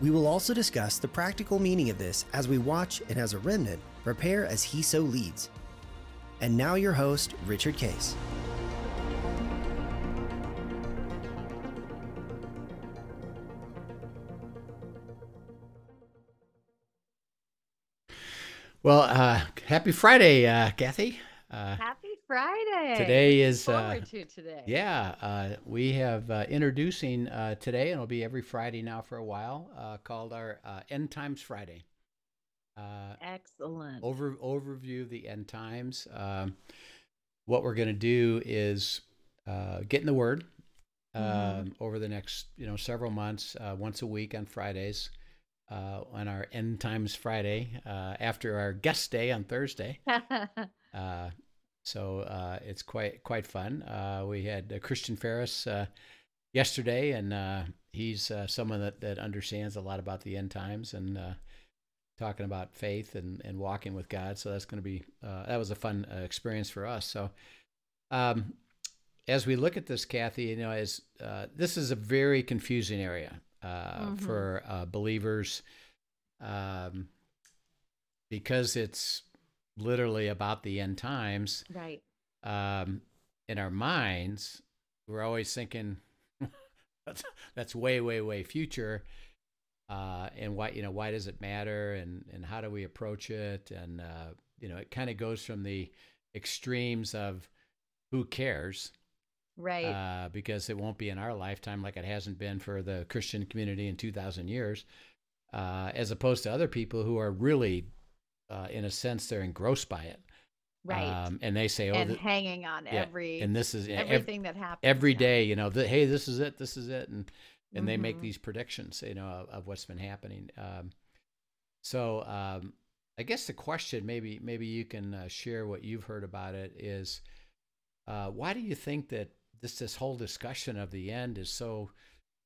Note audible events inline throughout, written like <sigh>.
We will also discuss the practical meaning of this as we watch and as a remnant prepare as he so leads. And now, your host, Richard Case. Well, uh, happy Friday, uh, Kathy. Uh, happy Friday. Today is uh, to today. Yeah, uh, we have uh, introducing uh, today, and it'll be every Friday now for a while, uh, called our uh, End Times Friday. Uh, Excellent. Over overview of the end times. Um, what we're going to do is uh, get in the Word mm-hmm. Um, over the next you know several months, uh, once a week on Fridays. Uh, on our End Times Friday, uh, after our guest day on Thursday, <laughs> uh, so uh, it's quite quite fun. Uh, we had Christian Ferris yesterday, and he's someone that, that understands a lot about the end times and talking about faith and, and walking with God. So that's going to be that was a fun experience for us. So. Um, as we look at this, Kathy, you know, as uh, this is a very confusing area uh, mm-hmm. for uh, believers um, because it's literally about the end times. Right. Um, in our minds, we're always thinking that's <laughs> that's way, way, way future. Uh, and why you know why does it matter and and how do we approach it and uh, you know it kind of goes from the extremes of who cares right uh, because it won't be in our lifetime like it hasn't been for the christian community in 2000 years uh, as opposed to other people who are really uh, in a sense, they're engrossed by it. Right. Um, and they say, oh, and the, hanging on yeah, every, and this is everything that happens every day, you know, the, hey, this is it, this is it. And, and mm-hmm. they make mm-hmm. these predictions, you know, of, of what's been happening. Um, so, um, I guess the question, maybe, maybe you can uh, share what you've heard about it is, uh, why do you think that this, this whole discussion of the end is so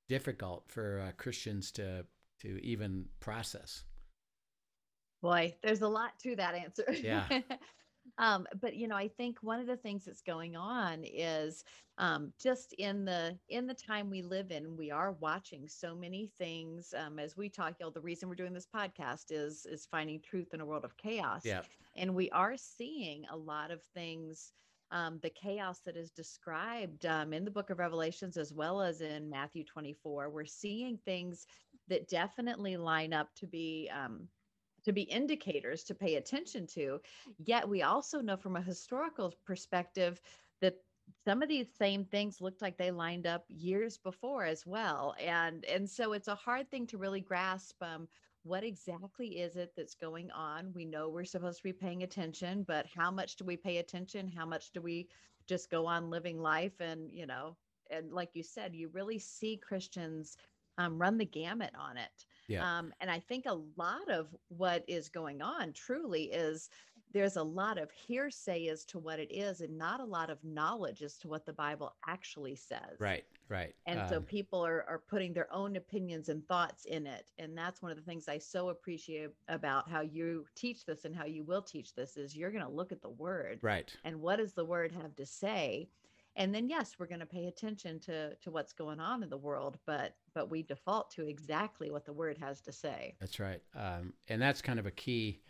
difficult for uh, Christians to, to even process? Boy, there's a lot to that answer. Yeah. <laughs> um, but you know, I think one of the things that's going on is um, just in the in the time we live in, we are watching so many things. Um, as we talk, you know, the reason we're doing this podcast is is finding truth in a world of chaos. Yeah. And we are seeing a lot of things. Um, the chaos that is described um, in the book of Revelations as well as in Matthew 24. We're seeing things that definitely line up to be um, to be indicators to pay attention to. Yet we also know from a historical perspective that some of these same things looked like they lined up years before as well. And and so it's a hard thing to really grasp um, what exactly is it that's going on? We know we're supposed to be paying attention, but how much do we pay attention? How much do we just go on living life and, you know, and like you said, you really see Christians um, run the gamut on it. Yeah. Um, and I think a lot of what is going on truly is there's a lot of hearsay as to what it is and not a lot of knowledge as to what the Bible actually says. Right, right. And um, so people are, are putting their own opinions and thoughts in it. And that's one of the things I so appreciate about how you teach this and how you will teach this is you're going to look at the word. Right. And what does the word have to say? And then yes we're going to pay attention to to what's going on in the world but but we default to exactly what the word has to say that's right um, and that's kind of a key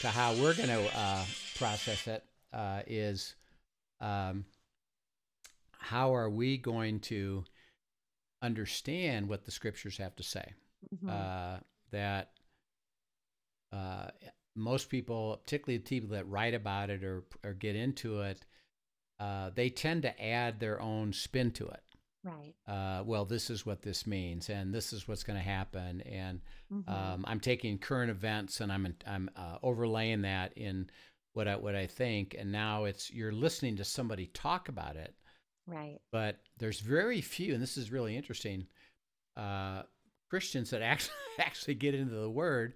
to how we're going to uh, process it uh, is um, how are we going to understand what the scriptures have to say mm-hmm. uh, that uh, most people particularly the people that write about it or, or get into it uh, they tend to add their own spin to it. Right. Uh, well, this is what this means, and this is what's going to happen, and mm-hmm. um, I'm taking current events and I'm I'm uh, overlaying that in what I what I think, and now it's you're listening to somebody talk about it. Right. But there's very few, and this is really interesting. Uh, Christians that <laughs> actually actually get into the Word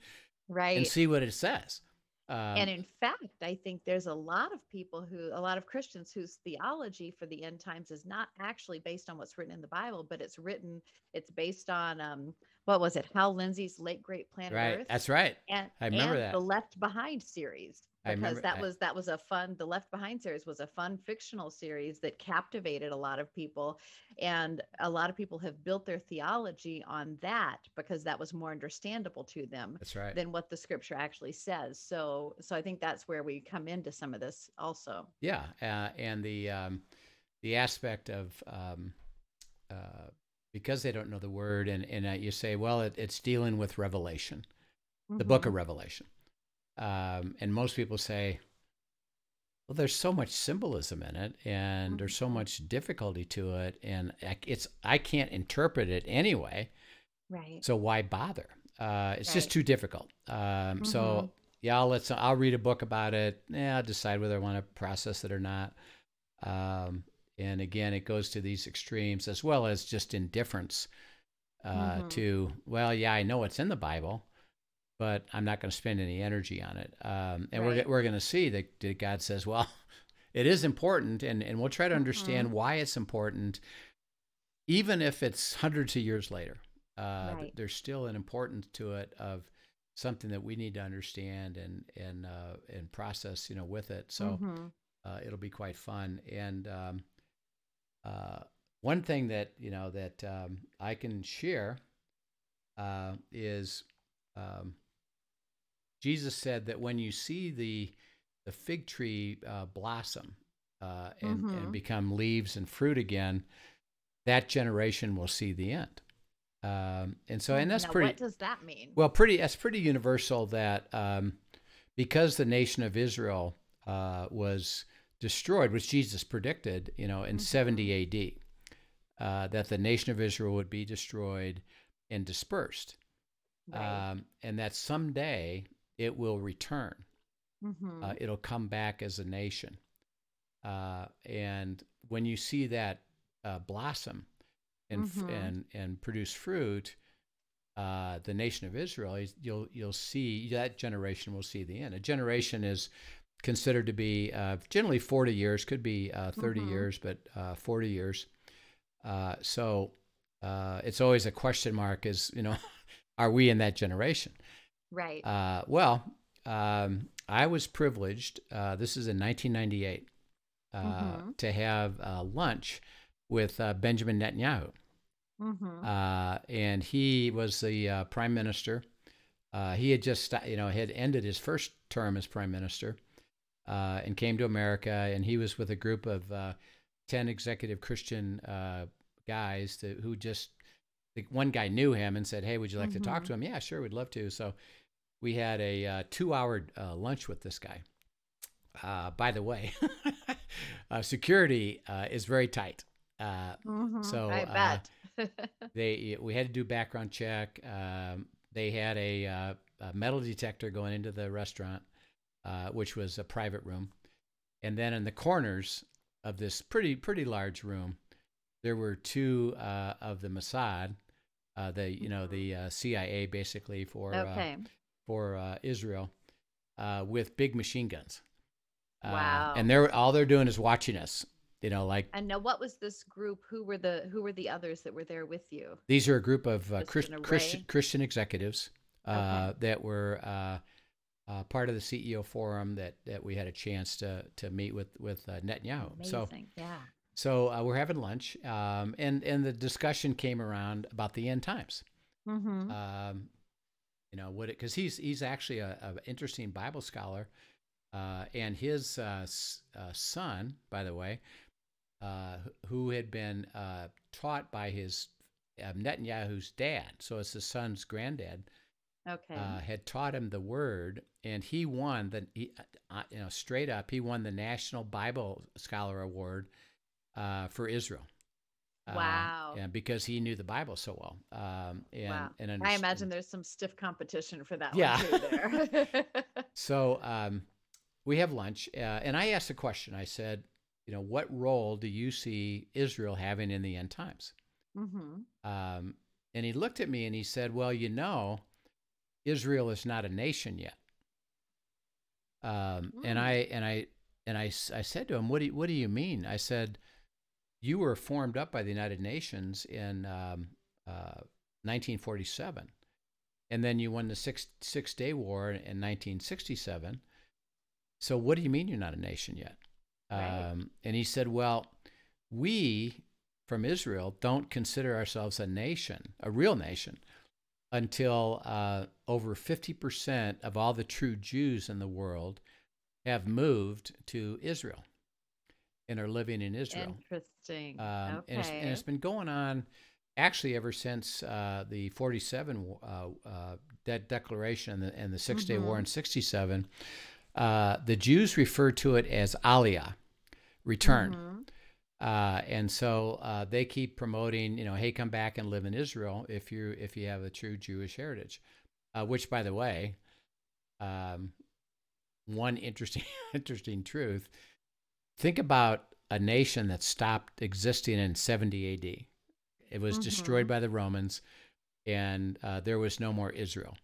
right. and see what it says. Um, and in fact, I think there's a lot of people who, a lot of Christians whose theology for the end times is not actually based on what's written in the Bible, but it's written, it's based on, um, what was it? Hal Lindsey's Late Great Planet right. Earth. That's right. and, I remember that. the Left Behind series because that that. was that was a fun the Left Behind series was a fun fictional series that captivated a lot of people and a lot of people have built their theology on that because that was more understandable to them That's right. than what the scripture actually says so so I think that's where we come into some of this also Yeah, uh, and the um, the aspect of um, uh, because they don't know the word, and and uh, you say, well, it, it's dealing with Revelation, the Book of Mhm. Revelation, um, and most people say, well, there's so much symbolism in it, and there's so Mhm. much difficulty to it, and it's I can't interpret it anyway, right so why bother? Uh, it's just too difficult. Um, Mhm. So yeah, I'll let I'll read a book about it. Yeah, I'll decide whether I want to process it or not. Um, and again, it goes to these extremes as well as just indifference uh, Mhm. to well, yeah, I know it's in the Bible, but I'm not going to spend any energy on it. Um, and we're we're going to see that, that God says, well, <laughs> it is important, and and we'll try to understand why it's important, even if it's hundreds of years later. Uh, Right. There's still an importance to it of something that we need to understand and and uh, and process, you know, with it. So Mhm. uh, it'll be quite fun. And um, uh, one thing that you know that um, I can share uh, is um, Jesus said that when you see the the fig tree uh, blossom uh, and, and Mhm. become leaves and fruit again, that generation will see the end. Um, and so, and that's now, pretty what does that mean well, pretty. That's pretty universal. That um, because the nation of Israel uh, was destroyed, which Jesus predicted, you know, in Mhm. 70 A.D., uh, that the nation of Israel would be destroyed and dispersed, right um, and that someday it will return. Mhm. Uh, it'll come back as a nation. Uh, and when you see that uh, blossom and f Mhm. and and produce fruit, uh, the nation of Israel, you'll you'll see that generation will see the end. A generation is considered to be uh, generally 40 years, could be uh, 30 Mhm. years, but uh, 40 years. Uh, so uh, it's always a question mark: is you know, <laughs> are we in that generation? Right Uh, well, um, I was privileged. Uh, this is in 1998 uh, Mhm. to have uh, lunch with uh, Benjamin Netanyahu, Mhm. uh, and he was the uh, prime minister. Uh, he had just, you know, had ended his first term as prime minister, uh, and came to America. And he was with a group of uh, ten executive Christian uh, guys to, who just. One guy knew him and said, "Hey, would you like to talk Mhm. to him?" Yeah, sure, we'd love to. So we had a uh, two-hour uh, lunch with this guy. Uh, by the way, <laughs> uh, security uh, is very tight. Uh, Mhm. so, I uh, bet. <laughs> they we had to do background check. Um, they had a, uh, a metal detector going into the restaurant, uh, which was a private room, and then in the corners of this pretty pretty large room, there were two uh, of the Mossad, uh, the you know the uh, CIA basically for uh, okay. For uh, Israel, uh, with big machine guns. Uh, Wow. and they're all they're doing is watching us. You know, like And now, what was this group? Who were the who were the others that were there with you? These are a group of uh, Christ, Christian? Christian executives uh, that were uh, uh, part of the CEO forum that, that we had a chance to to meet with with uh, Netanyahu. So Amazing. yeah. so uh, we're having lunch, um, and and the discussion came around about the end times. Mm-hmm. Um, you know what? Because he's he's actually a, a interesting Bible scholar, uh, and his uh, s- uh, son, by the way, uh, who had been uh, taught by his uh, Netanyahu's dad, so it's his son's granddad, okay. uh, had taught him the word, and he won the he, uh, you know straight up he won the National Bible Scholar Award uh, for Israel. Uh, Wow. and because he knew the Bible so well, um, and wow. and I imagine there's some stiff competition for that Yeah. one too there. <laughs> So um, we have lunch, uh, and I asked a question. I said, you know, what role do you see Israel having in the end times? mm-hmm. Um, and he looked at me and he said, well, you know, Israel is not a nation yet. Um, and Mm. I and I and I, I said to him, "What do you, what do you mean?" I said, "You were formed up by the United Nations in um, uh, 1947, and then you won the Six Six Day War in 1967. So what do you mean you're not a nation yet?" Right. Um, and he said, "Well, we from Israel don't consider ourselves a nation, a real nation." until uh, over 50% of all the true Jews in the world have moved to Israel and are living in Israel. Interesting. Um, okay. and, it's, and it's been going on actually ever since uh, the 47 uh, uh, de- declaration and the, and the Six Day War Mhm. in 67. Uh, the Jews refer to it as Aliyah, return. Mhm. Uh, and so uh, they keep promoting, you know, hey, come back and live in Israel if you if you have a true Jewish heritage. Uh, which, by the way, um, one interesting <laughs> interesting truth. Think about a nation that stopped existing in 70 A.D. It was destroyed Mhm. by the Romans, and uh, there was no more Israel,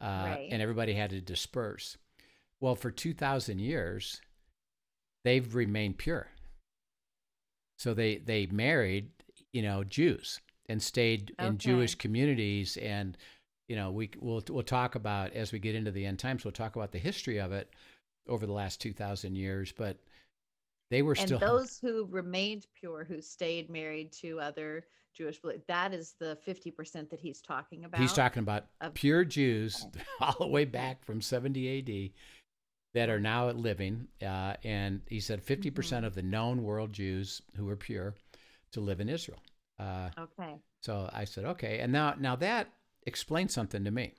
uh, Right. and everybody had to disperse. Well, for 2,000 years, they've remained pure. So they they married, you know, Jews and stayed in Jewish communities and you know, we we'll we'll talk about as we get into the end times, we'll talk about the history of it over the last 2000 years, but they were and still those who remained pure, who stayed married to other Jewish, that is the 50% that he's talking about. He's talking about of- pure Jews <laughs> all the way back from 70 AD that are now living. Uh, and he said 50% Mhm. of the known world Jews who are pure to live in Israel. Uh, Okay. So I said, okay. And now, now that explains something to me.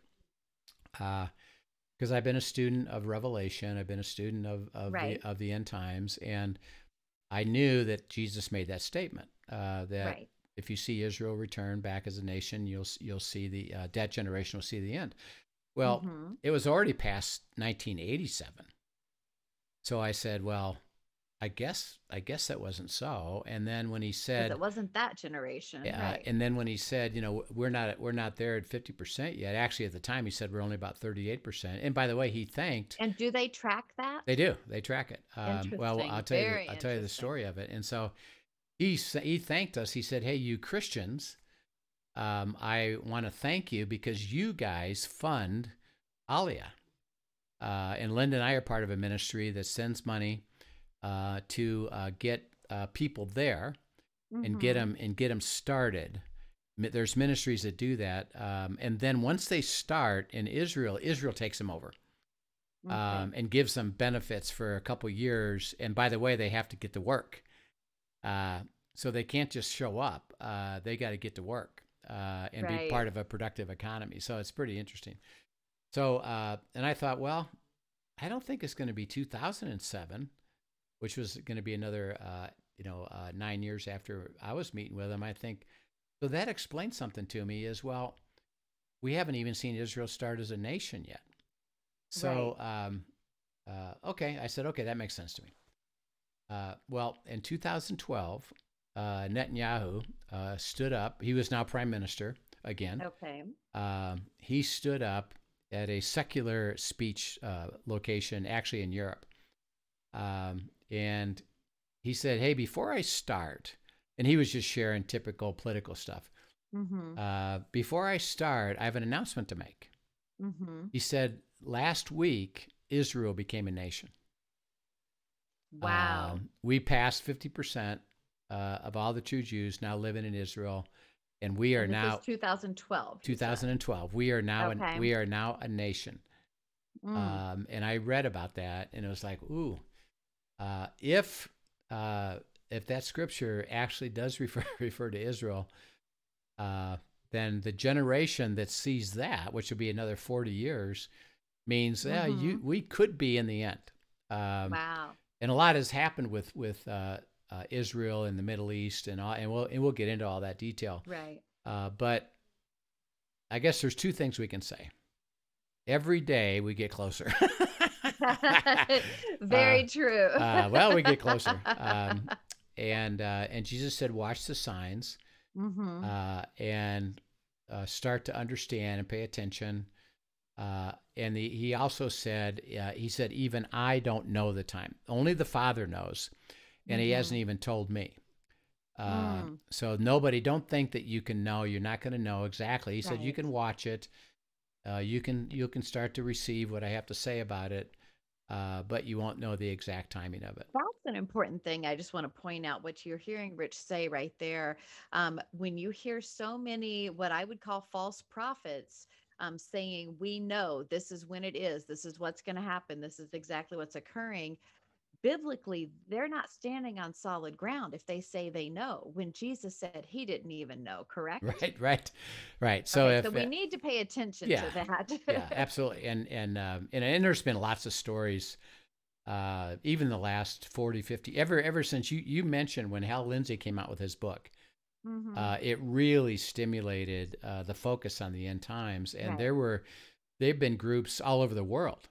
Because I've been a student of Revelation, I've been a student of, of, Right. the, of the end times, and I knew that Jesus made that statement uh, that Right. if you see Israel return back as a nation, you'll you'll see the uh, that generation will see the end. Well, Mhm. it was already past 1987, so I said, well, I guess I guess that wasn't so. And then when he said, it wasn't that generation. yeah, right. and then when he said, you know, we're not we're not there at 50% yet. Actually, at the time he said we're only about 38%. And by the way, he thanked And do they track that? they do. They track it. Um, well, I'll tell you. Very The, I'll tell you the story of it. And so he he thanked us. He said, "Hey, you Christians, um, I want to thank you because you guys fund Aliyah." uh, and Linda and I are part of a ministry that sends money uh, to uh, get uh, people there and get them and get them started." There's ministries that do that, um, and then once they start in Israel, Israel takes them over Okay. um, and gives them benefits for a couple years. And by the way, they have to get to work, uh, so they can't just show up. Uh, they got to get to work uh, and be part of a productive economy. So it's pretty interesting. So uh, and I thought, well, I don't think it's going to be 2007, which was going to be another uh, you know uh, nine years after I was meeting with him. I think so. That explains something to me as well. We haven't even seen Israel start as a nation yet. So, um, uh, okay, I said, okay, that makes sense to me. Uh, well, in 2012, uh, Netanyahu uh, stood up. He was now prime minister again. okay. Um, he stood up at a secular speech uh, location, actually in Europe. Um, and he said, hey, before I start, and he was just sharing typical political stuff. Mm-hmm. Uh, before I start, I have an announcement to make. Mm-hmm. He said, last week, Israel became a nation. Wow. Um, we passed 50% uh, of all the true Jews now living in Israel. And we are And this now, 2012. 2012, we are now, an, we are now a nation. Mm. Um, and I read about that and it was like, ooh, uh, if, uh, if that scripture actually does <laughs> refer, refer to Israel, uh, then the generation that sees that, which would be another 40 years, means yeah, you, we could be in the end. Um, wow. and a lot has happened with with uh, uh, Israel and the Middle East and all, and we'll and we'll get into all that detail. Right. Uh, but I guess there's two things we can say. Every day we get closer. <laughs> <laughs> <laughs> Very Uh, true. uh, well, we get closer. <laughs> Um, and uh, and Jesus said, "Watch the signs mm-hmm. uh, and uh, start to understand and pay attention." Uh, and the, he also said, uh, he said, even I don't know the time. Only the Father knows, and he hasn't even told me. Uh, Mm. So nobody, don't think that you can know. You're not going to know exactly. He said you can watch it. Uh, you can you can start to receive what I have to say about it, uh, but you won't know the exact timing of it. That's an important thing. I just want to point out what you're hearing Rich say right there. Um, when you hear so many, what I would call false prophets, um, saying, We know this is when it is, this is what's going to happen, this is exactly what's occurring. Biblically, they're not standing on solid ground if they say they know when Jesus said he didn't even know, <laughs> correct? Right, right, right. So Okay, if so we uh, need to pay attention yeah, to that. <laughs> yeah, absolutely. And and um, and, and there's been lots of stories, uh, even the last 40, 50, ever ever since you you mentioned when Hal Lindsey came out with his book. Mhm. Uh, it really stimulated uh, the focus on the end times, and Right. there were there've been groups all over the world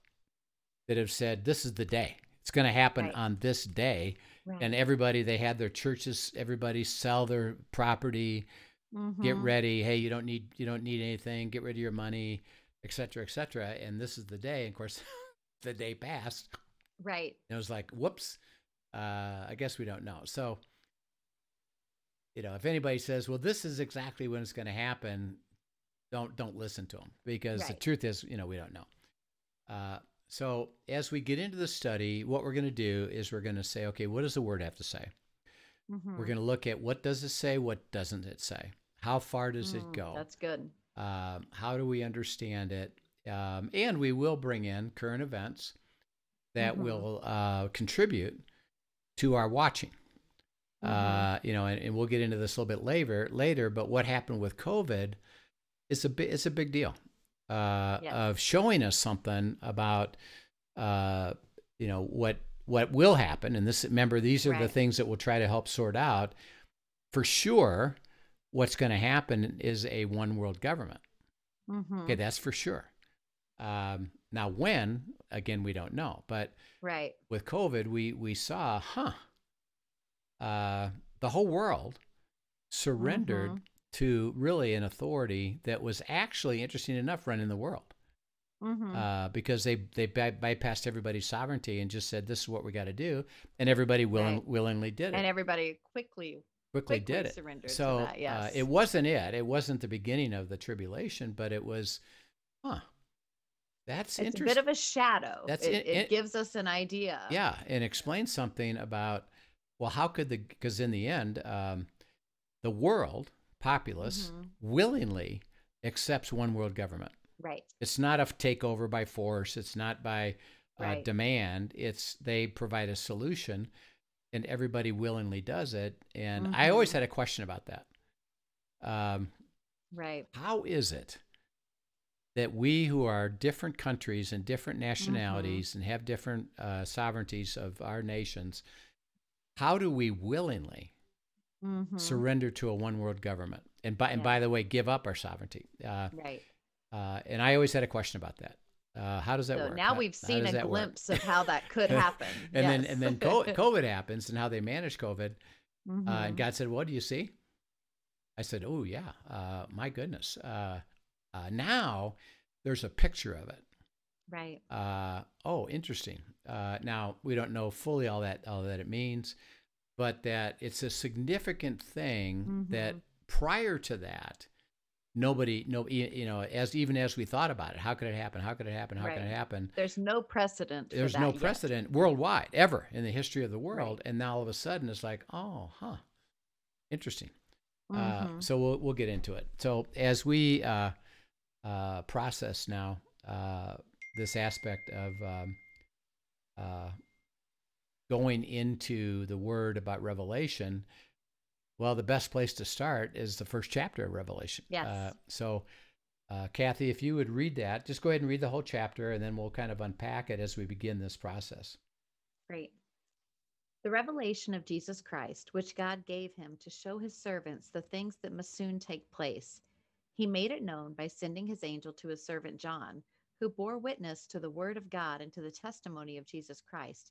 that have said this is the day. It's going to happen Right. on this day, Right. and everybody they had their churches. Everybody sell their property, get Mhm. ready hey you don't need you don't need anything get rid of your money et cetera et cetera and this is the day and of course <laughs> the day passed Right. and it was like whoops uh, i guess we don't know so you know if anybody says well this is exactly when it's going to happen don't don't listen to them because the truth is you know we don't know uh, so as we get into the study what we're going to do is we're going to say okay what does the word have to say Mhm. we're going to look at what does it say what doesn't it say how far does it Mm, go That's good. um, how do we understand it um, and we will bring in current events that Mhm. will uh, contribute to our watching Mhm. uh, you know and, and we'll get into this a little bit later later but what happened with covid is a big it's a big deal uh, Yes. of showing us something about uh, you know what what will happen and this remember these are the things that we'll try to help sort out for sure what's going to happen is a one world government Mhm. okay that's for sure um, now when again we don't know but Right. with covid we we saw huh uh, the whole world surrendered Mhm. To really an authority that was actually interesting enough running the world Mhm. uh, because they they by- bypassed everybody's sovereignty and just said this is what we got to do and everybody willing, Right. willingly did it and everybody quickly quickly, quickly did it surrendered to so that, uh, it wasn't it it wasn't the beginning of the tribulation but it was huh that's it's a interesting bit of a shadow. That's it, it- it gives us an idea. yeah and explain something about well how could the because in the end um, the world populace Mhm. willingly accepts one world government Right. it's not a takeover by force it's not by uh, Right. demand it's they provide a solution and everybody willingly does it and i always Mhm. had a question about that um, Right. how is it that we who are different countries and different Mm-hmm. nationalities and have different uh, sovereignties of our nations how do we willingly Mhm. surrender to a one world government and by and by the way give up our sovereignty uh, Right. uh, and i always had a question about that uh, how does that So work now How- we've seen a that work? glimpse of how that could <laughs> happen. and then and then <laughs> covid happens and how they manage covid uh, and Mhm. god said what do you see i said oh yeah uh, my goodness uh, uh, now there's a picture of it Right. uh, oh, interesting. Uh, now we don't know fully all that all that it means, but that it's a significant thing that Mhm. prior to that, nobody, no, you know, as even as we thought about it, how could it happen? How could it happen? How could it happen? There's no precedent. for There's that no yet. precedent worldwide ever in the history of the world, Right. and now all of a sudden it's like, oh, huh, interesting. Uh, Mhm. so we'll we'll get into it. So as we uh, uh, process now uh, this aspect of um, uh, going into the Word about Revelation, well, the best place to start is the first chapter of Revelation. Yes. Uh, so, uh, Kathy, if you would read that, just go ahead and read the whole chapter, and then we'll kind of unpack it as we begin this process. Great. The revelation of Jesus Christ, which God gave him to show his servants the things that must soon take place, he made it known by sending his angel to his servant John, who bore witness to the word of God and to the testimony of Jesus Christ,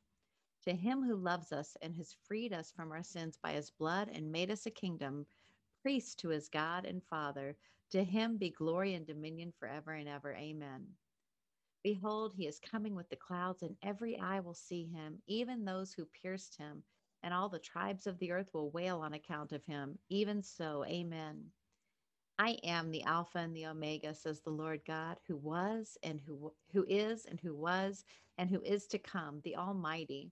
To him who loves us and has freed us from our sins by his blood and made us a kingdom, priest to his God and Father, to him be glory and dominion forever and ever. Amen. Behold, he is coming with the clouds, and every eye will see him, even those who pierced him, and all the tribes of the earth will wail on account of him. Even so, amen. I am the Alpha and the Omega, says the Lord God, who was and who who is and who was and who is to come, the Almighty.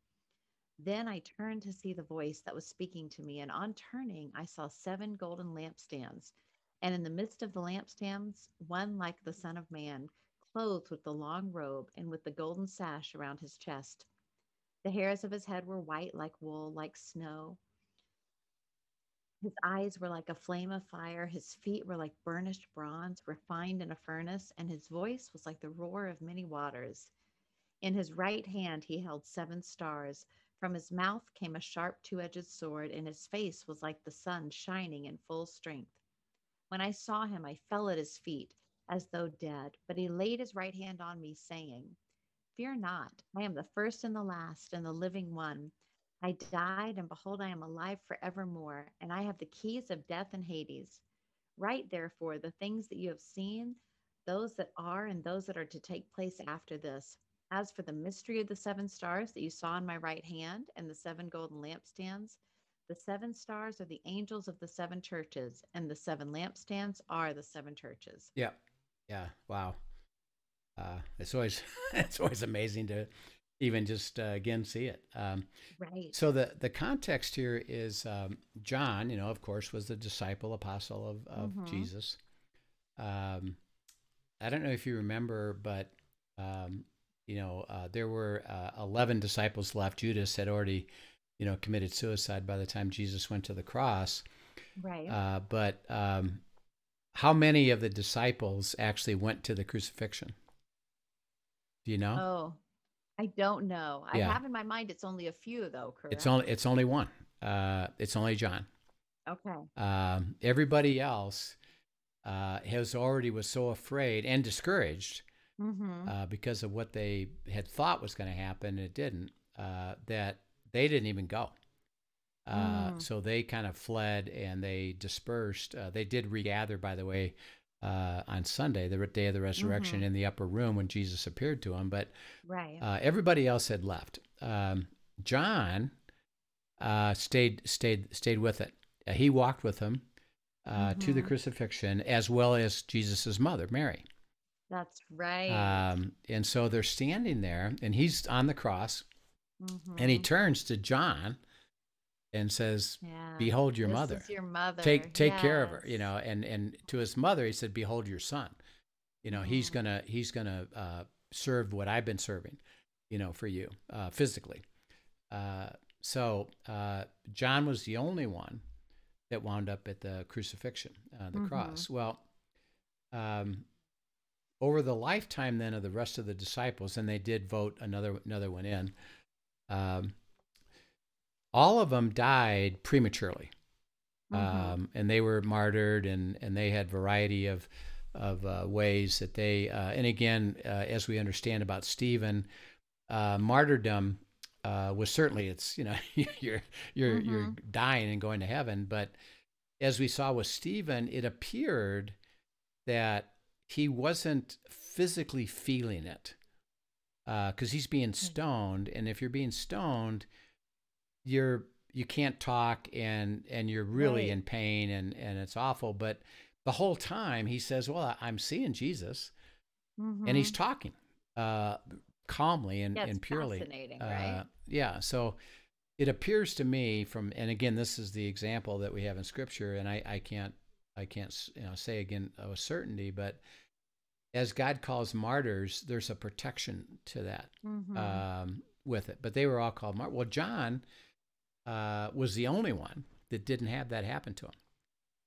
Then I turned to see the voice that was speaking to me, and on turning, I saw seven golden lampstands. And in the midst of the lampstands, one like the Son of Man, clothed with the long robe and with the golden sash around his chest. The hairs of his head were white like wool, like snow. His eyes were like a flame of fire. His feet were like burnished bronze, refined in a furnace, and his voice was like the roar of many waters. In his right hand, he held seven stars. From his mouth came a sharp two edged sword, and his face was like the sun shining in full strength. When I saw him, I fell at his feet as though dead, but he laid his right hand on me, saying, Fear not, I am the first and the last and the living one. I died, and behold, I am alive forevermore, and I have the keys of death and Hades. Write, therefore, the things that you have seen, those that are, and those that are to take place after this. As for the mystery of the seven stars that you saw in my right hand and the seven golden lampstands, the seven stars are the angels of the seven churches, and the seven lampstands are the seven churches. Yeah, yeah. Wow. Uh, it's always <laughs> it's always amazing to even just uh, again see it. Um, right. So the the context here is um, John. You know, of course, was the disciple apostle of of mm-hmm. Jesus. Um, I don't know if you remember, but um, you know, uh, there were uh, 11 disciples left. Judas had already, you know, committed suicide by the time Jesus went to the cross. Right. Uh, but um, how many of the disciples actually went to the crucifixion? Do you know? Oh, I don't know. Yeah. I have in my mind it's only a few though. Correct? It's only it's only one. Uh, it's only John. Okay. Um, everybody else uh, has already was so afraid and discouraged mm-hmm. uh, because of what they had thought was going to happen and it didn't, uh, that they didn't even go. Uh, mm. So they kind of fled and they dispersed. Uh, they did regather, by the way, uh, on Sunday, the day of the resurrection, mm-hmm. in the upper room when Jesus appeared to them. But right. everybody else had left. Um, John stayed stayed stayed with it. he walked with them mm-hmm. to the mm-hmm. crucifixion, as well as Jesus's mother, Mary. That's right. Um, and so they're standing there, and he's on the cross, mm-hmm. and he mm-hmm. turns to John and says, yeah. "Behold your mother. your mother. Take take yes. care of her." You know, and and to his mother, he said, "Behold your son." You know, mm-hmm. he's gonna he's gonna uh, serve what I've been serving. You know, for you uh, physically. Uh, so uh, John was the only one that wound up at the crucifixion, uh, the mm-hmm. cross. Well. Um, over the lifetime then of the rest of the disciples, and they did vote another another one in. Um, all of them died prematurely, mm-hmm. um, and they were martyred, and and they had variety of of uh, ways that they. Uh, and again, uh, as we understand about Stephen, uh, martyrdom uh, was certainly it's you know <laughs> you're you're mm-hmm. you're dying and going to heaven, but as we saw with Stephen, it appeared that he wasn't physically feeling it because uh, he's being stoned, and if you're being stoned, you're you can't talk and and you're really Right. in pain and and it's awful but the whole time he says well i'm seeing jesus and he's Mhm. talking uh calmly and, and purely fascinating, uh, right? yeah so it appears to me from and again this is the example that we have in scripture and i i can't i can't you know say again with certainty but as god calls martyrs there's a protection to that Mhm. um, with it. But they were all called Mark. Well, John uh, was the only one that didn't have that happen to him.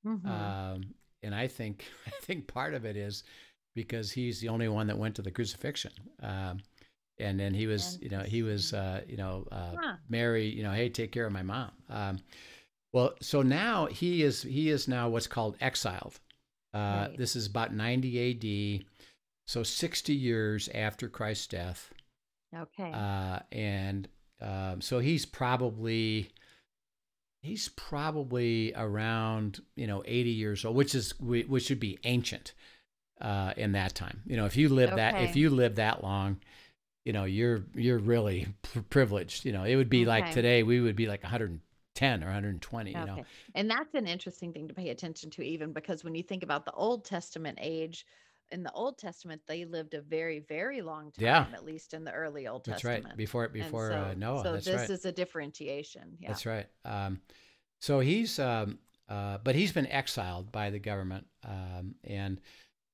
Mhm. Um, and I think <laughs> I think part of it is because he's the only one that went to the crucifixion. Um, and then he was, you know, he was, uh, you know, uh, Huh. Mary, you know, hey, take care of my mom. Um, well, so now he is he is now what's called exiled. Uh, Right. This is about 90 A.D. So 60 years after Christ's death. okay. Uh, and um, so he's probably he's probably around you know 80 years old, which is whi- which should be ancient uh, in that time. You know, if you live that if you live that long, you know you're you're really privileged. You know, it would be like today we would be like 110 or 120. You know, And that's an interesting thing to pay attention to, even because when you think about the Old Testament age, in the Old Testament, they lived a very, very long time, Yeah. at least in the early Old that's Testament. That's right. Before before so, uh, Noah. So that's this right. is a differentiation. Yeah. That's right. Um, so he's, um, uh, but he's been exiled by the government. Um, and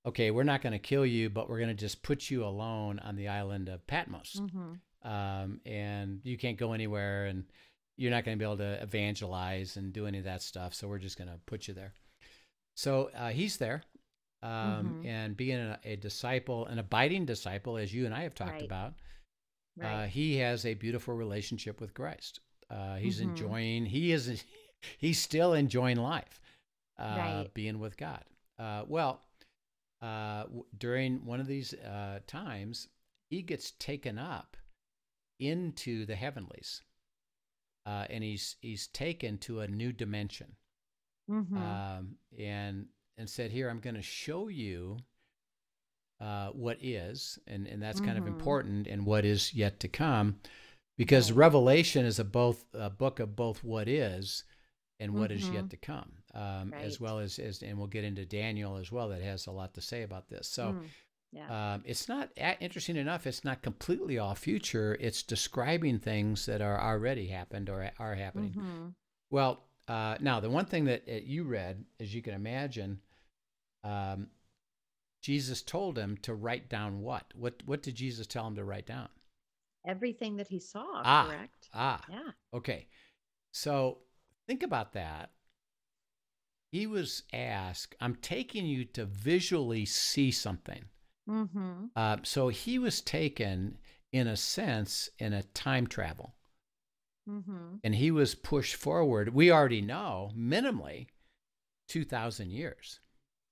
okay, we're not going to kill you, but we're going to just put you alone on the island of Patmos. hmm Um, and you can't go anywhere, and you're not going to be able to evangelize and do any of that stuff. So we're just going to put you there. So uh, he's there. Um, Mhm. And being a, a disciple, an abiding disciple, as you and I have talked Right. about, uh, he has a beautiful relationship with Christ. Uh, he's Mhm. enjoying. He is. <laughs> He's still enjoying life, uh, Right. being with God. Uh, well, uh, w- during one of these uh, times, he gets taken up into the heavenlies, uh, and he's he's taken to a new dimension, Mhm. um, and and said, "Here, I'm going to show you." Uh, what is, and, and that's kind of Mhm. important, and what is yet to come, because Right. Revelation is a both a book of both what is and what is yet Mhm. to come, um, as well as, as and we'll get into Daniel as well that has a lot to say about this. So Mm. Yeah. um, it's not interesting enough. It's not completely all future. It's describing things that are already happened or are happening. Mhm. Well, uh, now the one thing that uh, you read, as you can imagine, um, Jesus told him to write down what? What What did Jesus tell him to write down? Everything that he saw, Ah. correct? Ah, Yeah. okay. So think about that. He was asked, "I'm taking you to visually see something." Mm-hmm. Uh, so he was taken, in a sense, in a time travel, Mm-hmm. and he was pushed forward. We already know minimally two thousand years.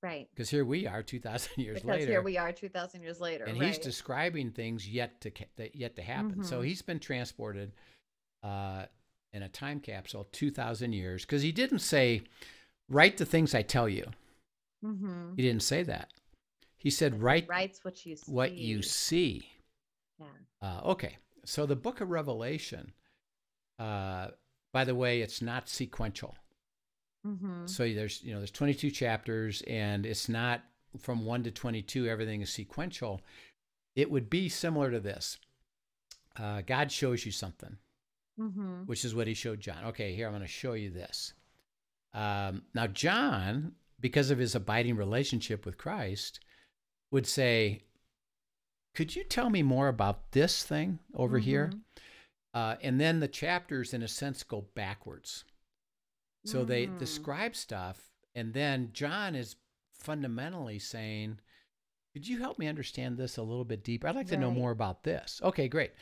Right. because here we are 2000 <laughs> years Because later here we are 2,000 years later. and right. he's describing things yet to that yet to happen so Mhm. he's been transported uh, in a time capsule 2000 years because he didn't say write the things i tell you mm-hmm. he didn't say that he said write writes what you see. what you see Yeah. uh, okay so the book of revelation uh, by the way it's not sequential Mm-hmm. So there's you know there's 22 chapters and it's not from 1 to 22 everything is sequential. It would be similar to this. Uh, God shows you something, Mm-hmm. which is what he showed John. Okay, here I'm going to show you this. Um, now John, because of his abiding relationship with Christ, would say, "Could you tell me more about this thing over here?" Mhm. Uh, and then the chapters, in a sense, go backwards. So they Mhm. describe stuff, and then John is fundamentally saying, Could you help me understand this a little bit deeper? I'd like to know more about this. Okay, great.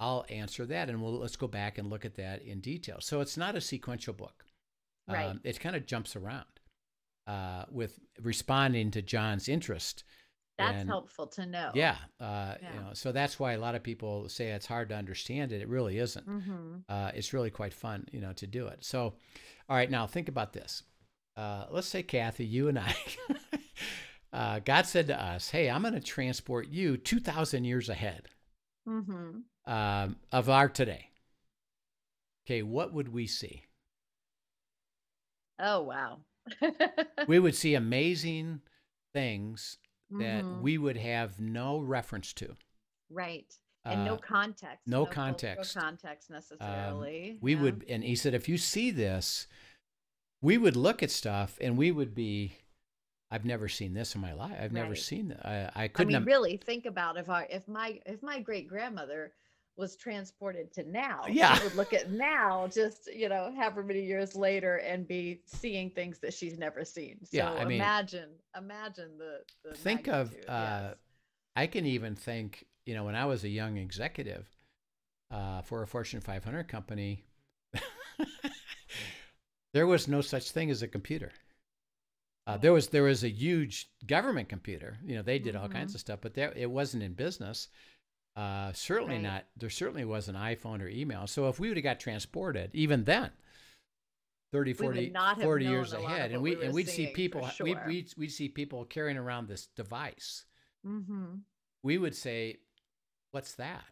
I'll answer that, and we'll let's go back and look at that in detail. So it's not a sequential book. Right. Um, it kind of jumps around uh, with responding to John's interest. That's and- helpful to know. Yeah, uh, Yeah. you know, so that's why a lot of people say it's hard to understand it. It really isn't Mm-hmm. uh, it's really quite fun, you know, to do it. So, all right, now think about this. Uh, let's say, Kathy, you and I, <laughs> uh, God said to us, "Hey, I'm going to transport you 2,000 years ahead Mm-hmm. um, of our today." Okay, what would we see? Oh wow. <laughs> We would see amazing things that Mhm. we would have no reference to. right. And no Uh, context. no cultural context. context necessarily. we yeah. would, and he said, if you see this, we would look at stuff and we would be, I've never seen this in my life. I've never seen that. I, I I couldn't. mean, im- really think about if our if my if my great grandmother was transported to now, she Yeah. would look at now, just you know, however many years later, and be seeing things that she's never seen. So Yeah, I mean- imagine, imagine the, the think of uh, yes. I can even think, you know, when I was a young executive uh, for a Fortune 500 company, <laughs> there was no such thing as a computer. Uh, there was there was a huge government computer. You know, they did all kinds Mhm. of stuff, but there it wasn't in business. Uh, certainly Right. not. There certainly was an iPhone or email. So if we would have got transported, even then, 30, 40, 40 years a lot of ahead, and we, we and we'd see people. We, sure. we'd we'd see people carrying around this device Mhm. we would say, "What's that?"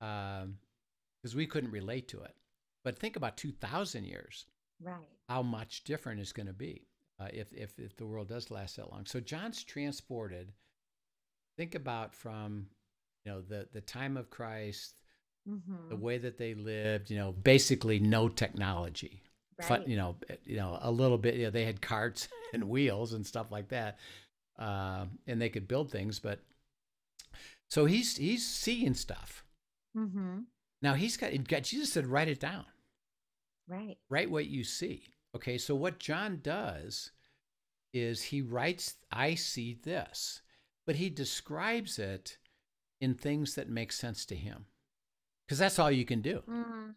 Because we couldn't relate to it. But think about two thousand years. right. How much different is going to be uh, if, if if the world does last that long? So John's transported. Think about from you know the the time of Christ, Mhm. the way that they lived. You know, basically no technology. Fun- Right. you know, eh, you know, a little bit. You know, they had carts <laughs> and wheels and stuff like that, uh, and they could build things. But so he's he's seeing stuff. Mhm. Now he's got, got Jesus said, write it down. Right. Write what you see. Okay, so what John does is he writes, I see this, but he describes it in things that make sense to him. Because that's all you can do. Mhm.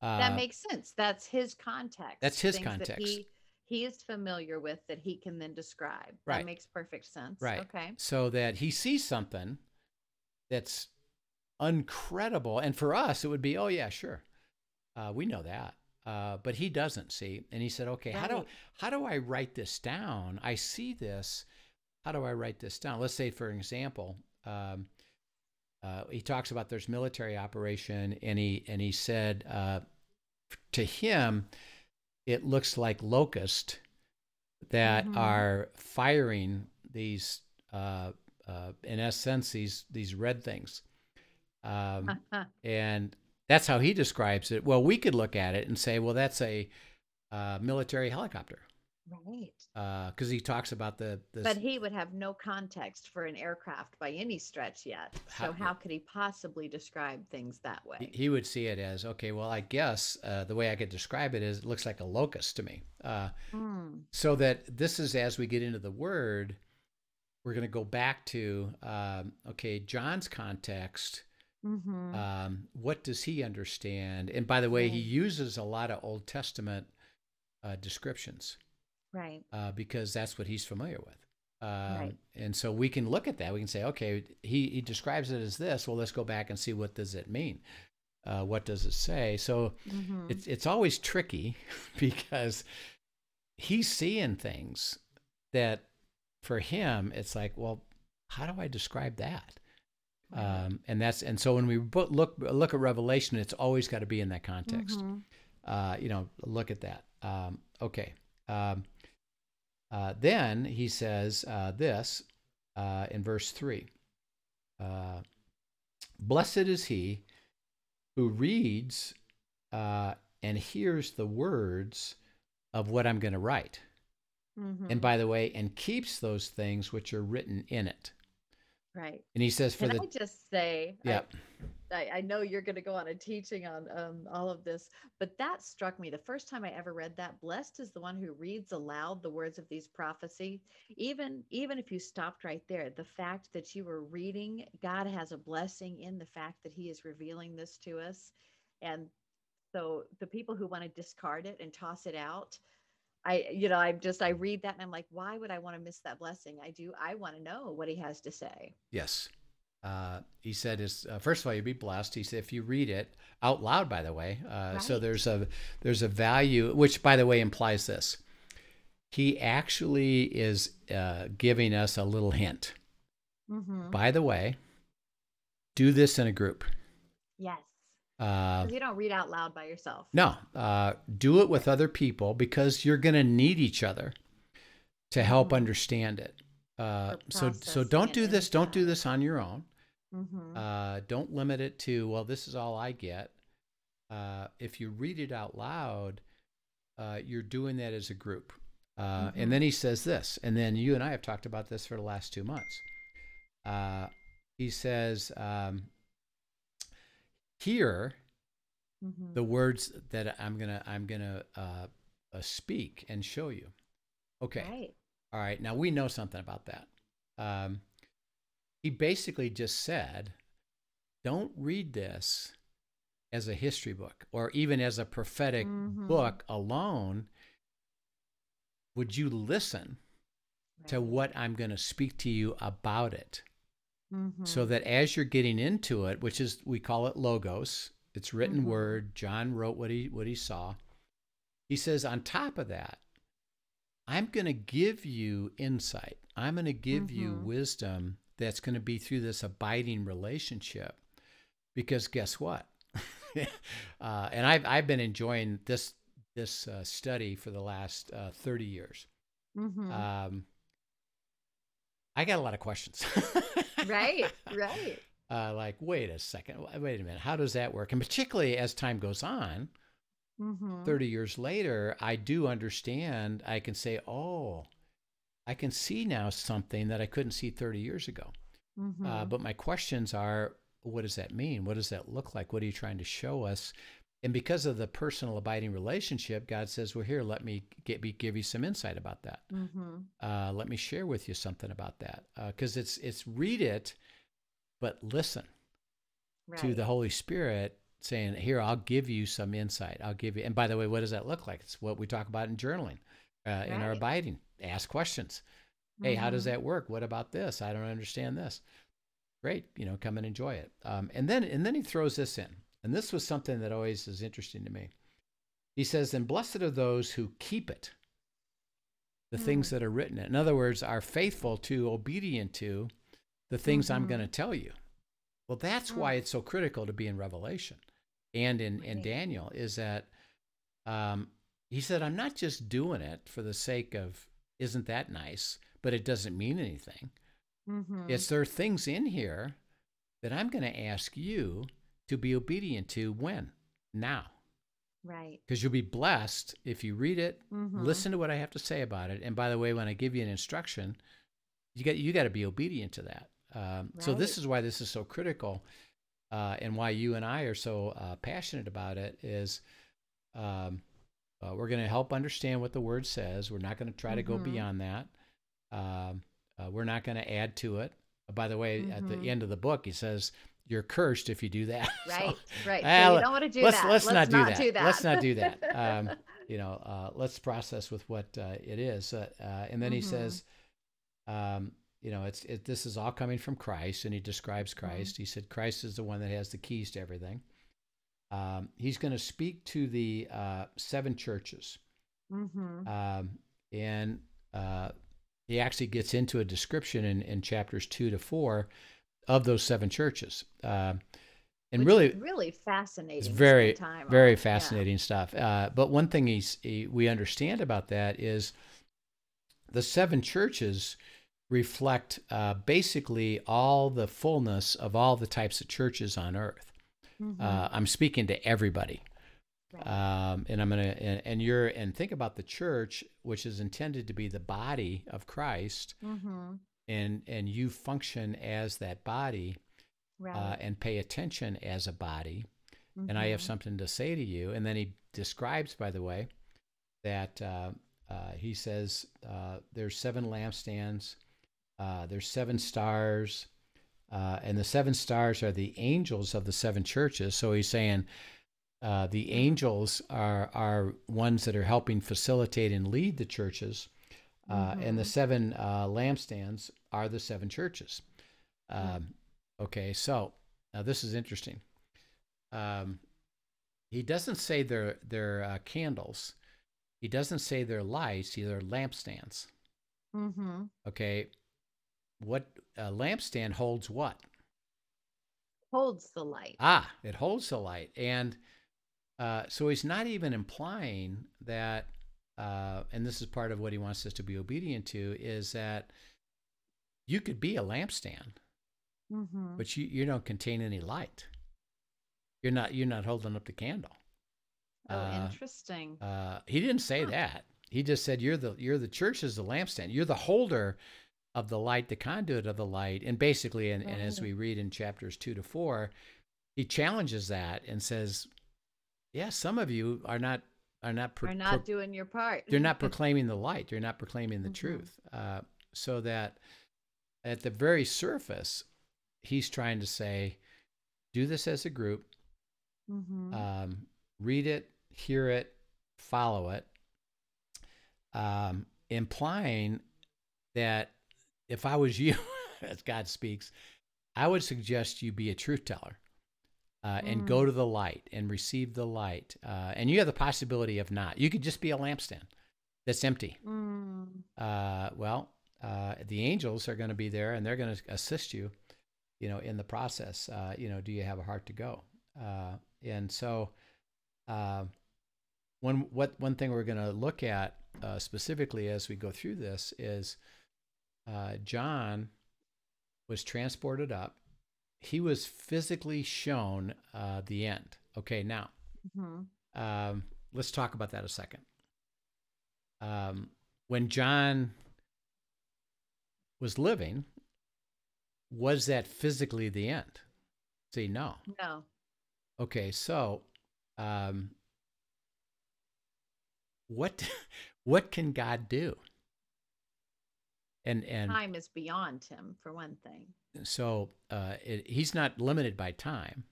Uh, that makes sense. That's his context. That's his things that context. he, he is familiar with that he can then describe. Right. That makes perfect sense. Right. Okay. so that he sees something that's incredible. And for us, it would be, oh, yeah, sure. Uh, we know that. Uh, but he doesn't see. And he said, okay, how do how do I write this down? I see this. How do I write this down? Let's say, for example, um, uh, he talks about there's military operation, and he and he said uh, to him, it looks like locust that Mhm. are firing these, uh, uh, in essence, these these red things, um, <laughs> and that's how he describes it. Well, we could look at it and say, well, that's a uh, military helicopter right. because he talks about the, the But he would have no context for an aircraft by any stretch yet. So how could he possibly describe things that way? he would see it as okay. Well, I guess uh, the way I could describe it is it looks like a locust to me. Uh, Hmm. so that this is as we get into the word, we're going to go back to um, okay, John's context. Mhm. Um, what does he understand? And by the way, he uses a lot of Old Testament uh, descriptions. right. uh, because that's what he's familiar with. Um, Right. And so we can look at that. We can say, okay, he, he describes it as this. Well, let's go back and see what does it mean. Uh, what does it say? So Mhm. it's it's always tricky <laughs> because he's seeing things that for him it's like, well, how do I describe that? Um, and that's and so when we look look at Revelation, it's always got to be in that context Mhm. uh, you know, look at that. Um, okay. Um, uh, then he says uh, this uh, in verse 3 uh, Blessed is he who reads uh, and hears the words of what I'm going to write. Mhm. And by the way, and keeps those things which are written in it. right. And he says, for Can the. I just say, I- yeah. I, I know you're going to go on a teaching on um, all of this, but that struck me the first time I ever read that. Blessed is the one who reads aloud the words of these prophecy. Even even if you stopped right there, the fact that you were reading, God has a blessing in the fact that He is revealing this to us, and so the people who want to discard it and toss it out. I, you know, I'm just, I read that and I'm like, why would I want to miss that blessing? I do, I want to know what he has to say. Yes. Uh, he said, "Is uh, first of all, you'd be blessed." He said, "If you read it out loud, by the way, uh, so there's a there's a value, which by the way implies this. He actually is uh, giving us a little hint. Mm-hmm. By the way, do this in a group. Yes. Uh, you don't read out loud by yourself. no, uh, do it with other people because you're going to need each other to help Mhm. understand it. Uh, so so don't do this. Don't do this on your own. Mm-hmm. Uh, don't limit it to well, this is all I get. Uh, if you read it out loud, uh, you're doing that as a group. Uh, Mhm. And then he says this, and then you and I have talked about this for the last two months. Uh, he says, um, "Hear mm-hmm. the words that I'm gonna I'm gonna uh, uh, speak and show you." Okay, Right. all right. Now we know something about that. Um, he basically just said, "Don't read this as a history book or even as a prophetic Mhm. book alone. Would you listen to what I'm going to speak to you about it?" Mhm. so that as you're getting into it which is we call it logos it's written Mhm. word john wrote what he what he saw he says on top of that i'm going to give you insight i'm going to give you Mhm. wisdom that's going to be through this abiding relationship because guess what <laughs> uh, and I've, I've been enjoying this this uh, study for the last uh, 30 years Mhm. um, i got a lot of questions right. <laughs> Right. uh, like, wait a second, wait a minute, how does that work? And particularly as time goes on, Mm-hmm. 30 years later, I do understand. I can say, oh, I can see now something that I couldn't see 30 years ago. Mm-hmm. Uh, but my questions are, what does that mean? What does that look like? What are you trying to show us? And because of the personal abiding relationship, God says, well, here, let me get, be, give you some insight about that. Mm-hmm. uh, let me share with you something about that. Because it's it's read it but listen Right. to the holy spirit saying here i'll give you some insight. I'll give you and by the way what does that look like? It's what we talk about in journaling uh, in our abiding. Ask questions. Hey how does Mhm. that work? What about this? I don't understand this. Great you know come and enjoy it. Um, and then and then he throws this in and this was something that always is interesting to me he says and blessed are those who keep it the things Mm. that are written in other words are faithful to obedient to the things i'm Mhm. going to tell you well that's why Mm. it's so critical to be in revelation and in, in daniel is that um, he said i'm not just doing it for the sake of isn't that nice but it doesn't mean anything Mhm. it's there are things in here that i'm going to ask you to be obedient to when now right. because you'll be blessed if you read it Mhm. listen to what i have to say about it and by the way when i give you an instruction you got you got to be obedient to that um, so this is why this is so critical uh, and why you and i are so uh, passionate about it is um, uh, we're going to help understand what the word says we're not going to try to go Mhm. beyond that um, uh, we're not going to add to it Uh, by the way at the Mhm. end of the book he says you're cursed if you do that <laughs> So, Right. right. So you don't want to do let's- that. let's not do that. do that. Let's not do that. Um, you know, uh, let's process with what uh, it is. Uh, uh, and then he Mhm. says, um, you know, it's it, this is all coming from Christ, and he describes Mm-hmm. Christ. He said Christ is the one that has the keys to everything. Um, he's going to speak to the uh, seven churches, mm-hmm. um, and uh, he actually gets into a description in, in chapters two to four of those seven churches. Um and Which really, really fascinating. it's very time very on. Yeah. fascinating stuff uh, but one thing he's, he, we understand about that is the seven churches reflect uh, basically all the fullness of all the types of churches on earth Mhm. uh, i'm speaking to everybody Right. um, and i'm gonna and, and you're and think about the church which is intended to be the body of christ Mhm. And and you function as that body Right. uh, and pay attention as a body and I have Mhm. something to say to you. And then he describes, by the way, that uh, uh, he says uh, there's seven lampstands, uh, there's seven stars, uh, and the seven stars are the angels of the seven churches. So he's saying uh, the angels are are ones that are helping facilitate and lead the churches, uh, and the Mhm. seven uh, lampstands are the seven churches. Um, okay, so now this is interesting. Um, he doesn't say they're they're uh, candles. He doesn't say they're lights. They're lampstands. Mhm. Okay, what a lampstand holds what? holds the light. Ah, it holds the light. And uh, so he's not even implying that, uh, and this is part of what he wants us to be obedient to, is that you could be a lampstand, Mm-hmm. but you, you don't contain any light. You're not you're not holding up the candle. Oh, Uh, interesting. Uh, he didn't say Huh. that. He just said you're the you're the church is the lampstand. You're the holder of the light, the conduit of the light, and basically, and, and as we read in chapters two to four, he challenges that and says, "Yeah, some of you are not are not pro- You're not pro- doing your part. they're not <laughs> proclaiming the light. They're not proclaiming the Mhm. truth. Uh, so that at the very surface, he's trying to say, do this as a group, Mhm. um, read it, hear it, follow it, um, implying that if I was you, <laughs> as God speaks, I would suggest you be a truth teller. Uh, and go Mm. to the light and receive the light. Uh, and you have the possibility of not. You could just be a lampstand that's empty. Mm. Uh, well, uh, the angels are going to be there and they're going to assist you, you know, in the process. Uh, you know, do you have a heart to go? Uh, and so, uh, one what one thing we're going to look at uh, specifically as we go through this is uh, John was transported up. He was physically shown uh, the end. Okay, now Mhm. um, let's talk about that a second. Um, when John was living, was that physically the end? See, no. No. Okay, so um, what <laughs> what can God do? And and Time is beyond him, for one thing. so uh, it, he's not limited by time.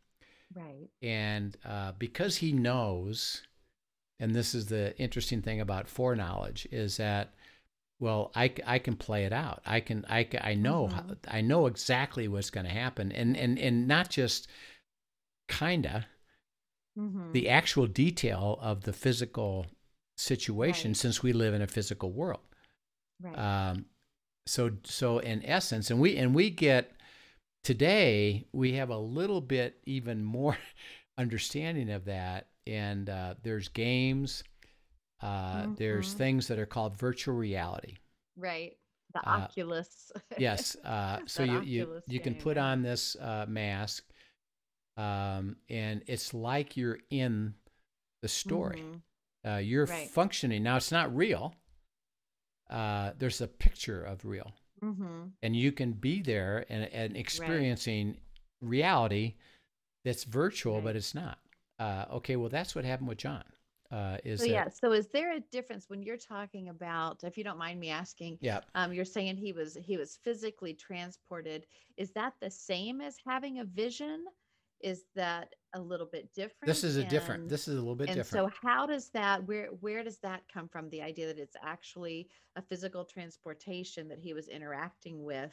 Right. And uh, because he knows, and this is the interesting thing about foreknowledge, is that, well, i, I can play it out. I can I, I know how, Mhm. I know exactly what's going to happen, and and and not just kinda Mm-hmm. the actual detail of the physical situation, Right. since we live in a physical world. right. Um, so so in essence, and we and we get today we have a little bit even more <laughs> understanding of that, and uh, there's games, uh, there's Mhm. things that are called virtual reality. right. The uh, Oculus. Yes, <laughs> uh, so you you Oculus you can put on this uh, mask, um, and it's like you're in the story. Mhm. Uh, you're Right. functioning now. It's not real. Uh, there's a picture of real. Mhm. and you can be there and, and experiencing reality that's virtual but it's not uh, okay well that's what happened with john uh, is So that yeah. So is there a difference when you're talking about, if you don't mind me asking, yeah um, you're saying he was he was physically transported. Is that the same as having a vision? Is that a little bit different? this is a different this is a little bit and different. so how does that where where does that come from the idea that it's actually a physical transportation that he was interacting with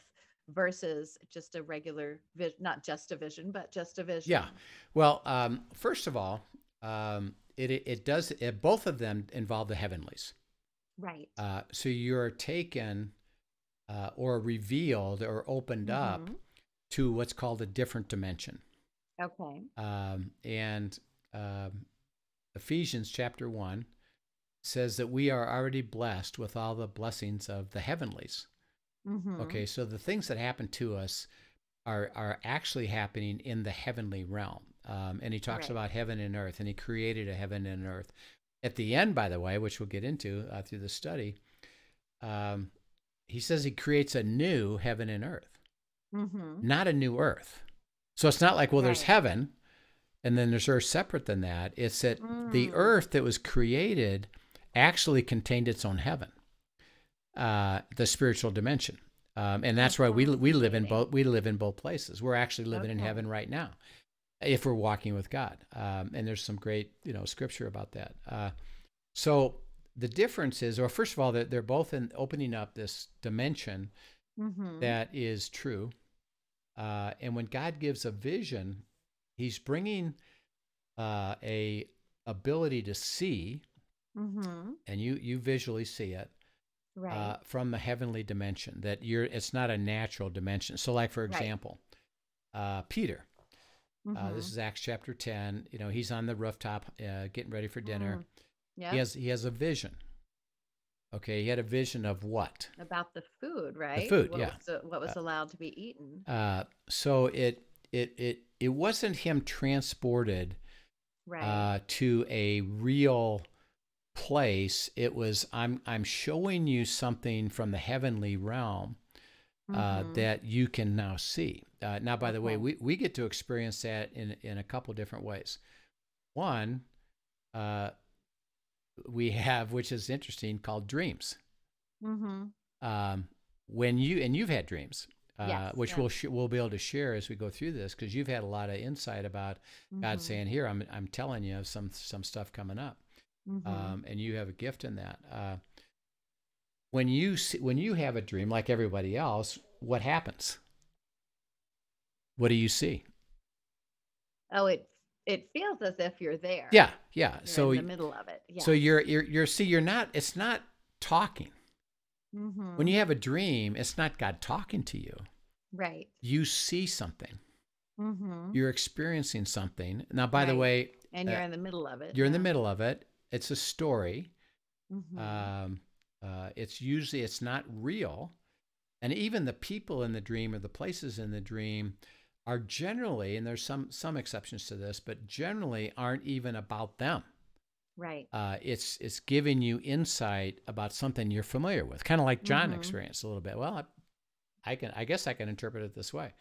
versus just a regular vision not just a vision but just a vision? Yeah well um, first of all um, it, it, it does it, both of them involve the heavenlies. Right. Uh, so you're taken uh, or revealed or opened up Mhm. to what's called a different dimension okay Um, and um, Ephesians chapter 1 says that we are already blessed with all the blessings of the heavenlies. Mhm. Okay, so the things that happen to us are, are actually happening in the heavenly realm. Um, and he talks Right. about heaven and earth, and he created a heaven and earth. At the end, by the way, which we'll get into uh, through the study, um, he says he creates a new heaven and earth Mhm. not a new earth. So it's not like, well, there's heaven and then there's earth separate than that. It's that the Mm. earth that was created actually contained its own heaven, uh, the spiritual dimension. Um, and that's why we, we live in both we live in both places. We're actually living in heaven right now, if we're walking with God. Um, and there's some great you know scripture about that. Uh, so the difference is, or first of all, that they're both in opening up this dimension Mhm. that is true. Uh, and when God gives a vision, He's bringing uh, a ability to see, Mhm. and you you visually see it right uh, from the heavenly dimension. That you're it's not a natural dimension. So, like for Right. example, uh, Peter. Uh, this Mhm. is Acts chapter 10. You know, he's on the rooftop uh, getting ready for dinner. yeah. He has he has a vision. Okay, he had a vision of what? about the food, right? The food, what yeah. Was, uh, what was allowed to be eaten? Uh, so it it it it wasn't him transported Right. uh, to a real place. It was I'm I'm showing you something from the heavenly realm uh, Mhm. that you can now see. Uh, now, by the way, we, we get to experience that in in a couple different ways. One, uh, we have, which is interesting, called dreams. Mhm. Um, when you and you've had dreams, uh, Yes, which yeah. we'll sh- we'll be able to share as we go through this, because you've had a lot of insight about God Mhm. saying, "Here, I'm I'm telling you some some stuff coming up." Mhm. um, and you have a gift in that. Uh, when you see, when you have a dream, like everybody else, what happens? What do you see? oh, it it feels as if you're there. Yeah, yeah. You're so in the middle of it. Yeah. so you're you're you're see you're not. It's not talking. Mhm. When you have a dream, it's not God talking to you. right. You see something. Mm-hmm. You're experiencing something. Now, by the way, And uh, you're in the middle of it. you're in the middle of it. It's a story. Mm-hmm. um, uh, it's usually it's not real and even the people in the dream or the places in the dream are generally and there's some some exceptions to this but generally aren't even about them right. uh, it's it's giving you insight about something you're familiar with kind of like john Mhm. experienced a little bit well I, I can i guess i can interpret it this way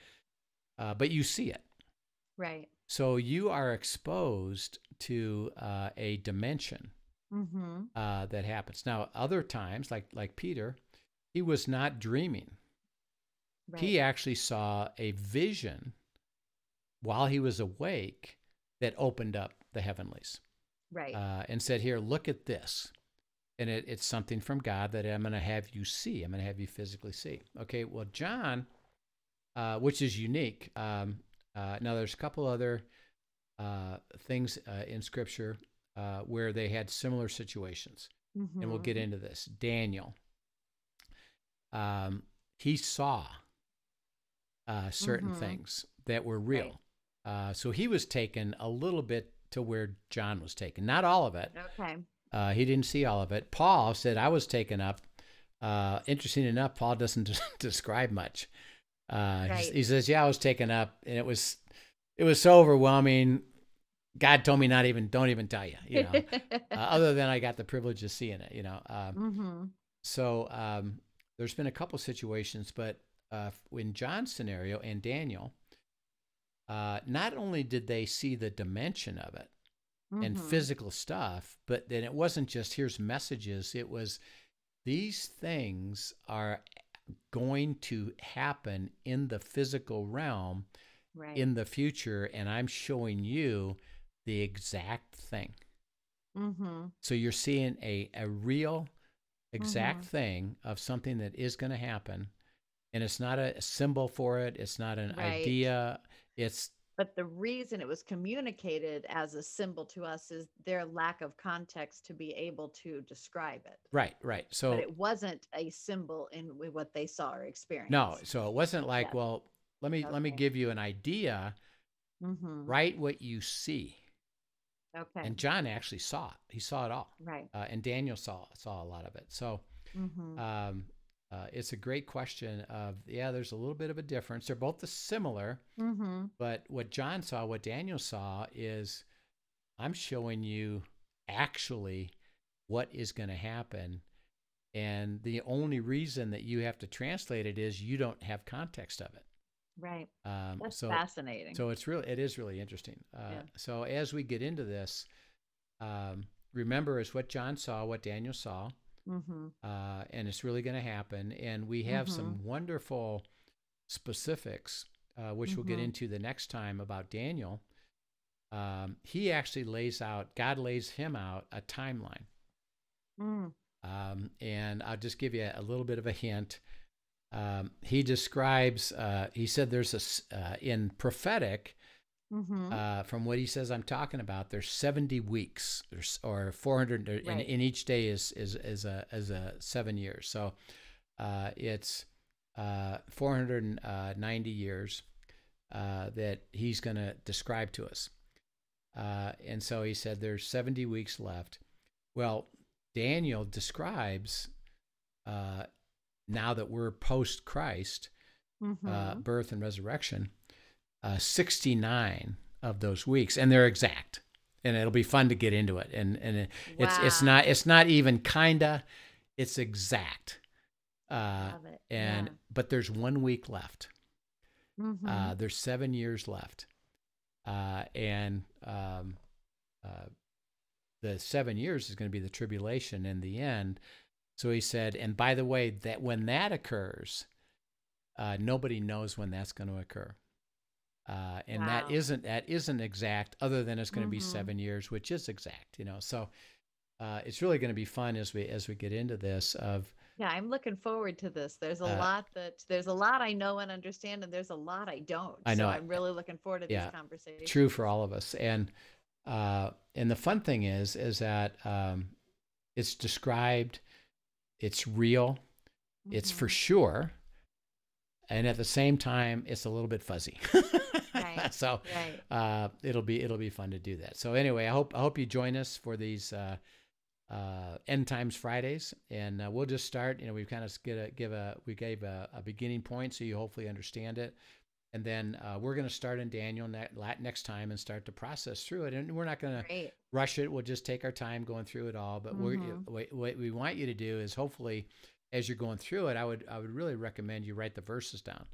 uh, but you see it Right. so you are exposed to uh, a dimension Mm-hmm. uh, that happens. Now, other times, like like Peter, he was not dreaming. Right. He actually saw a vision while he was awake that opened up the heavenlies right. uh, and said, "Here, look at this." And it, it's something from God that I'm going to have you see. I'm going to have you physically see. Okay. Well, John, uh, which is unique. Um, uh, now, there's a couple other uh, things uh, in Scripture uh, where they had similar situations and we'll get Mhm. into this. Daniel, um, he saw uh, certain Mhm. things that were real. Uh, so he was taken a little bit to where John was taken. Not all of it. Okay. Uh, he didn't see all of it. Paul said, I was taken up. Uh, interesting enough, Paul doesn't <laughs> describe much. Uh, he- Right. he, says, "Yeah, I was taken up, and it was, it was so overwhelming. God told me not even, don't even tell you, you know. <laughs> uh, other than I got the privilege of seeing it, you know. Um, mm-hmm. so um, there's been a couple situations, but uh, in John's scenario and Daniel, uh, not only did they see the dimension of it and Mhm. physical stuff, but then it wasn't just here's messages. It was these things are going to happen in the physical realm Right. in the future, and I'm showing you the exact thing. mm-hmm. So you're seeing a, a real exact Mhm. thing of something that is going to happen. And it's not a symbol for it. It's not an Right. idea. It's But the reason it was communicated as a symbol to us is their lack of context to be able to describe it. right, right. So but it wasn't a symbol in what they saw or experienced. no, so it wasn't like, Yes. well, let me let me give you an idea. Mm-hmm. Write what you see. Okay. And John actually saw it. He saw it all. right. Uh, and Daniel saw saw a lot of it. So Mm-hmm. um, uh, it's a great question. Of yeah, there's a little bit of a difference. They're both the similar. mm-hmm. But what John saw, what Daniel saw is I'm showing you actually what is going to happen. And the only reason that you have to translate it is you don't have context of it. Right. Um, That's so, fascinating. so it's really, it is really interesting. Uh, Yeah. So as we get into this, um, remember is what John saw, what Daniel saw, mm-hmm. uh, and it's really going to happen. And we have some wonderful specifics, uh, which we'll get Mhm. into the next time about Daniel. Um, he actually lays out, God lays him out a timeline. Mm. Um, and I'll just give you a little bit of a hint. Um, he describes, uh, he said there's a, uh, in prophetic, Mm-hmm. uh, from what he says I'm talking about, there's 70 weeks there's, or 400, and, Right. and each day is, is, is a, is a seven years. So uh, it's uh, 490 years. uh, that he's going to describe to us. Uh, and so he said there's 70 weeks left. Well, Daniel describes uh, now that we're post Christ, Mhm. uh, birth and resurrection, uh, 69 of those weeks, and they're exact. And it'll be fun to get into it. And and it, it's it's not it's not even kinda, it's exact. Uh, Love it. and but there's one week left. yeah. Mhm. Uh, there's seven years left, uh, and um, uh, the seven years is going to be the tribulation in the end. So he said, and by the way, that when that occurs, uh, nobody knows when that's going to occur, uh, and that Wow. isn't that isn't exact, other than it's going to be Mhm. seven years, which is exact, you know. So uh, it's really going to be fun as we as we get into this of yeah, I'm looking forward to this. There's a Uh, lot that there's a lot I know and understand, and there's a lot I don't. I know So. I'm really looking forward to Yeah. these conversations. true for all of us and uh and the fun thing is is that um it's described it's real it's for Mhm. sure and at the same time it's a little bit fuzzy <laughs> Right. so Right. uh it'll be it'll be fun to do that so anyway i hope i hope you join us for these uh uh end times fridays and uh, we'll just start you know we've kind of get a give a we gave a, a beginning point so you hopefully understand it and then uh, we're going to start in daniel ne- next time and start to process through it and we're not going to rush it. We'll just take our time going through it all. But we're, Mhm. what, what we want you to do is hopefully, as you're going through it, I would I would really recommend you write the verses down,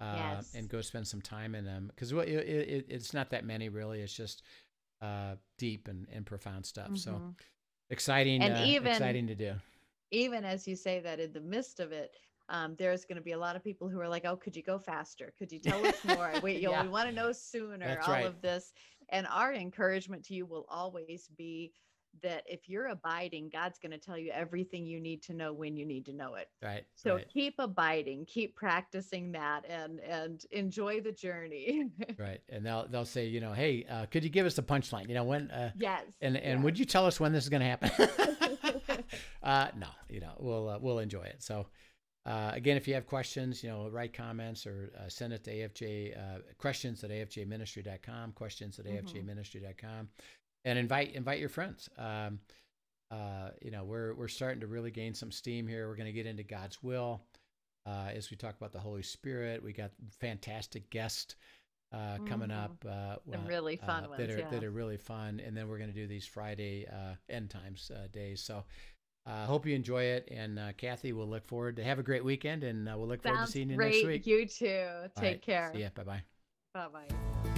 uh, Yes. and go spend some time in them because it, it, it's not that many really. It's just uh, deep and, and profound stuff. So Mhm. exciting, And uh, even- exciting to do. even as you say that in the midst of it um, there's going to be a lot of people who are like oh could you go faster could you tell us more wait <laughs> you know, Yeah. we want to know sooner That's all right. of this and our encouragement to you will always be that if you're abiding god's going to tell you everything you need to know when you need to know it Right. so right. keep abiding keep practicing that and and enjoy the journey <laughs> Right. And they'll they'll say, you know, hey, uh, could you give us a punchline? You know, when uh, yes and and yeah. would you tell us when this is going to happen? <laughs> <laughs> uh, no, you know, we'll uh, we'll enjoy it. So, uh, again, if you have questions, you know, write comments or uh, send it to AFJ uh, questions at afjministry.com, questions at Mhm. afjministry.com, and invite invite your friends. Um, uh, you know, we're we're starting to really gain some steam here. We're going to get into God's will uh, as we talk about the Holy Spirit. We got fantastic guests uh, coming Mhm. up. Uh, Some uh, really fun uh, ones, that are that are really fun. And then we're going to do these Friday uh, end times uh, days. So. I uh, hope you enjoy it, and uh, Kathy, we'll look forward to have a great weekend, and uh, we'll look forward to seeing you great next week. you too All take right, care See ya. Bye bye. bye bye